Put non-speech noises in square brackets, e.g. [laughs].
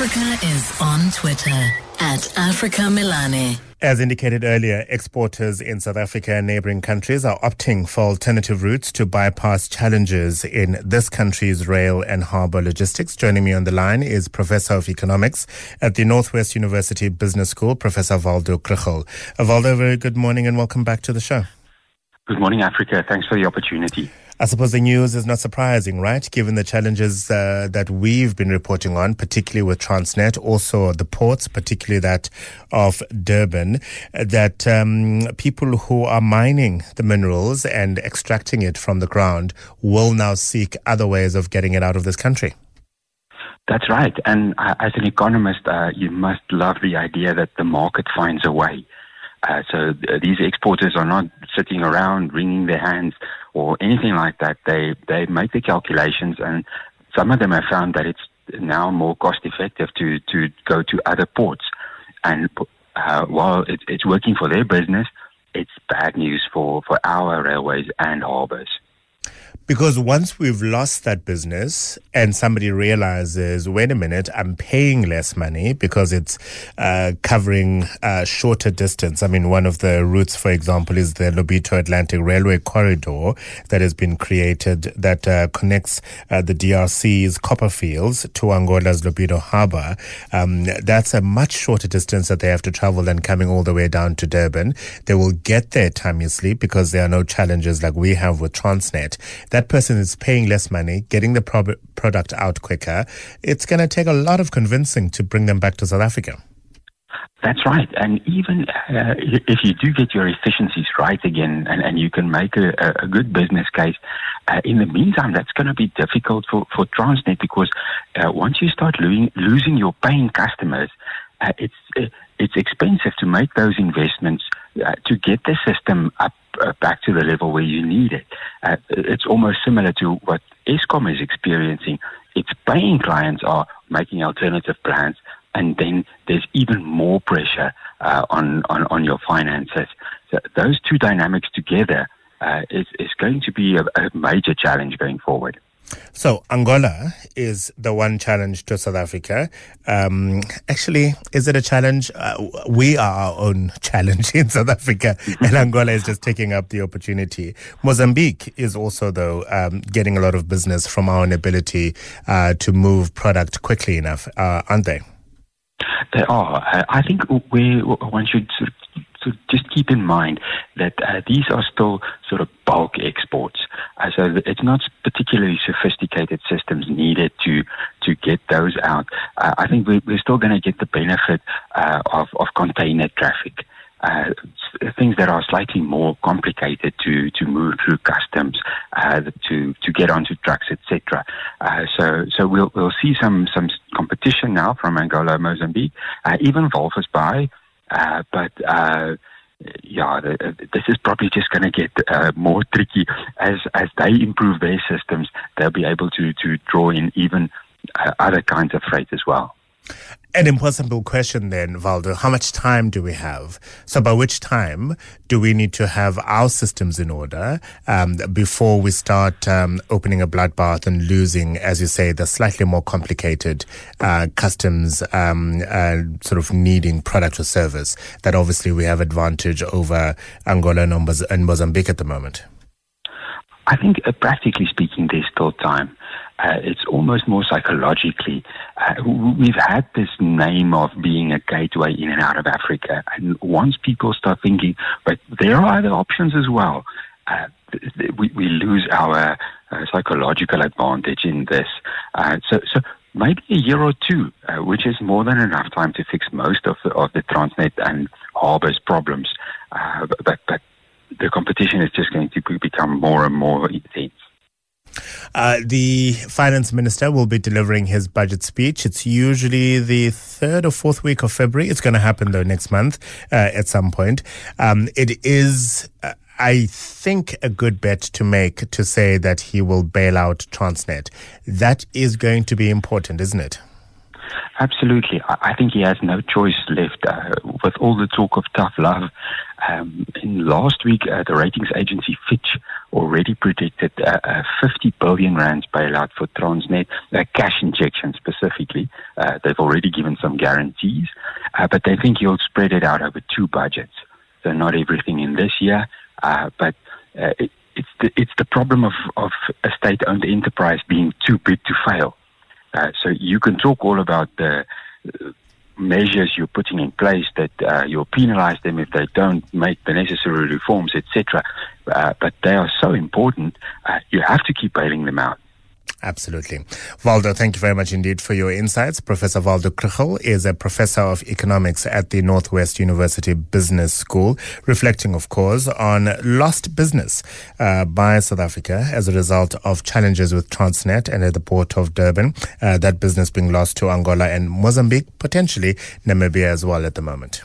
Africa is on Twitter at Africa Melane. As indicated earlier, exporters in South Africa and neighboring countries are opting for alternative routes to bypass challenges in this country's rail and harbour logistics. Joining me on the line is Professor of Economics at the Northwest University Business School, Professor Waldo Krugell. Waldo, very good morning and welcome back to the show. Good morning, Africa. Thanks for the opportunity. I suppose the news is not surprising, right? Given the challenges uh, that we've been reporting on, particularly with Transnet, also the ports, particularly that of Durban, that um, people who are mining the minerals and extracting it from the ground will now seek other ways of getting it out of this country. That's right. And uh, as an economist, uh, you must love the idea that the market finds a way. Uh, so th- these exporters are not sitting around wringing their hands or anything like that. They they make the calculations, and some of them have found that it's now more cost effective to to go to other ports. And uh, while it, it's working for their business, it's bad news for for our railways and harbors. Because once we've lost that business and somebody realizes, wait a minute, I'm paying less money because it's uh, covering a shorter distance. I mean, one of the routes, for example, is the Lobito Atlantic Railway Corridor that has been created that uh, connects uh, the DRC's copper fields to Angola's Lobito Harbor. Um, that's a much shorter distance that they have to travel than coming all the way down to Durban. They will get there time because there are no challenges like we have with Transnet. That that person is paying less money, getting the pro- product out quicker. It's going to take a lot of convincing to bring them back to South Africa. That's right. And even uh, if you do get your efficiencies right again and, and you can make a, a good business case, uh, in the meantime, that's going to be difficult for, for Transnet because uh, once you start losing, losing your paying customers, uh, it's, uh, it's expensive to make those investments uh, to get the system up back to the level where you need it. Uh, it's almost similar to what Eskom is experiencing. Its paying clients are making alternative plans, and then there's even more pressure uh, on, on, on your finances. So those two dynamics together uh, is, is going to be a, a major challenge going forward. So Angola is the one challenge to South Africa. Um, actually, is it a challenge? Uh, we are our own [laughs] challenge in South Africa, and [laughs] Angola is just taking up the opportunity. Mozambique is also, though, um, getting a lot of business from our inability uh, to move product quickly enough, uh, aren't they? They are. I think we one should so just keep in mind that uh, these are still sort of bulk exports. Uh, so it's not particularly sophisticated systems needed to to get those out. Uh, I think we're, we're still going to get the benefit uh, of, of container traffic. Uh, things that are slightly more complicated to, to move through customs, uh, to to get onto trucks, etc. Uh, so so we'll we'll see some some competition now from Angola, Mozambique, uh, even Walvis Bay uh, but uh, yeah, the, this is probably just going to get uh, more tricky as as they improve their systems. They'll be able to to draw in even uh, other kinds of freight as well. An impossible question then, Waldo. How much time do we have? So by which time do we need to have our systems in order um, before we start um, opening a bloodbath and losing, as you say, the slightly more complicated uh, customs um, uh, sort of needing product or service that obviously we have advantage over Angola and Mozambique at the moment? I think, uh, practically speaking, there's still time. Uh, it's almost more psychologically. Uh, we've had this name of being a gateway in and out of Africa. And once people start thinking, but there are other options as well, uh, we, we, lose our uh, psychological advantage in this. Uh, so, so maybe a year or two, uh, which is more than enough time to fix most of the, of the Transnet and Harbour's problems. but, but the competition is just going to become more and more intense. Uh, the finance minister will be delivering his budget speech. It's usually the third or fourth week of February. It's going to happen though next month uh, at some point. Um, it is. Uh, I think a good bet to make to say that he will bail out Transnet. That is going to be important, isn't it? Absolutely. I, think he has no choice left. Uh, with all the talk of tough love, um, in last week, uh, the ratings agency Fitch already predicted uh, a 50 billion rands bailout for Transnet, a cash injection specifically. Uh, they've already given some guarantees, uh, but they think he'll spread it out over two budgets. So not everything in this year, uh, but it, it's the it's the problem of of a state-owned enterprise being too big to fail. Uh, so you can talk all about the measures you're putting in place that uh, you'll penalize them if they don't make the necessary reforms, etc. Uh, but they are so important, uh, you have to keep bailing them out. Absolutely. Waldo, thank you very much indeed for your insights. Professor Waldo Krugell is a professor of economics at the Northwest University Business School, reflecting, of course, on lost business uh, by South Africa as a result of challenges with Transnet and at the port of Durban. Uh, that business being lost to Angola and Mozambique, potentially Namibia as well at the moment.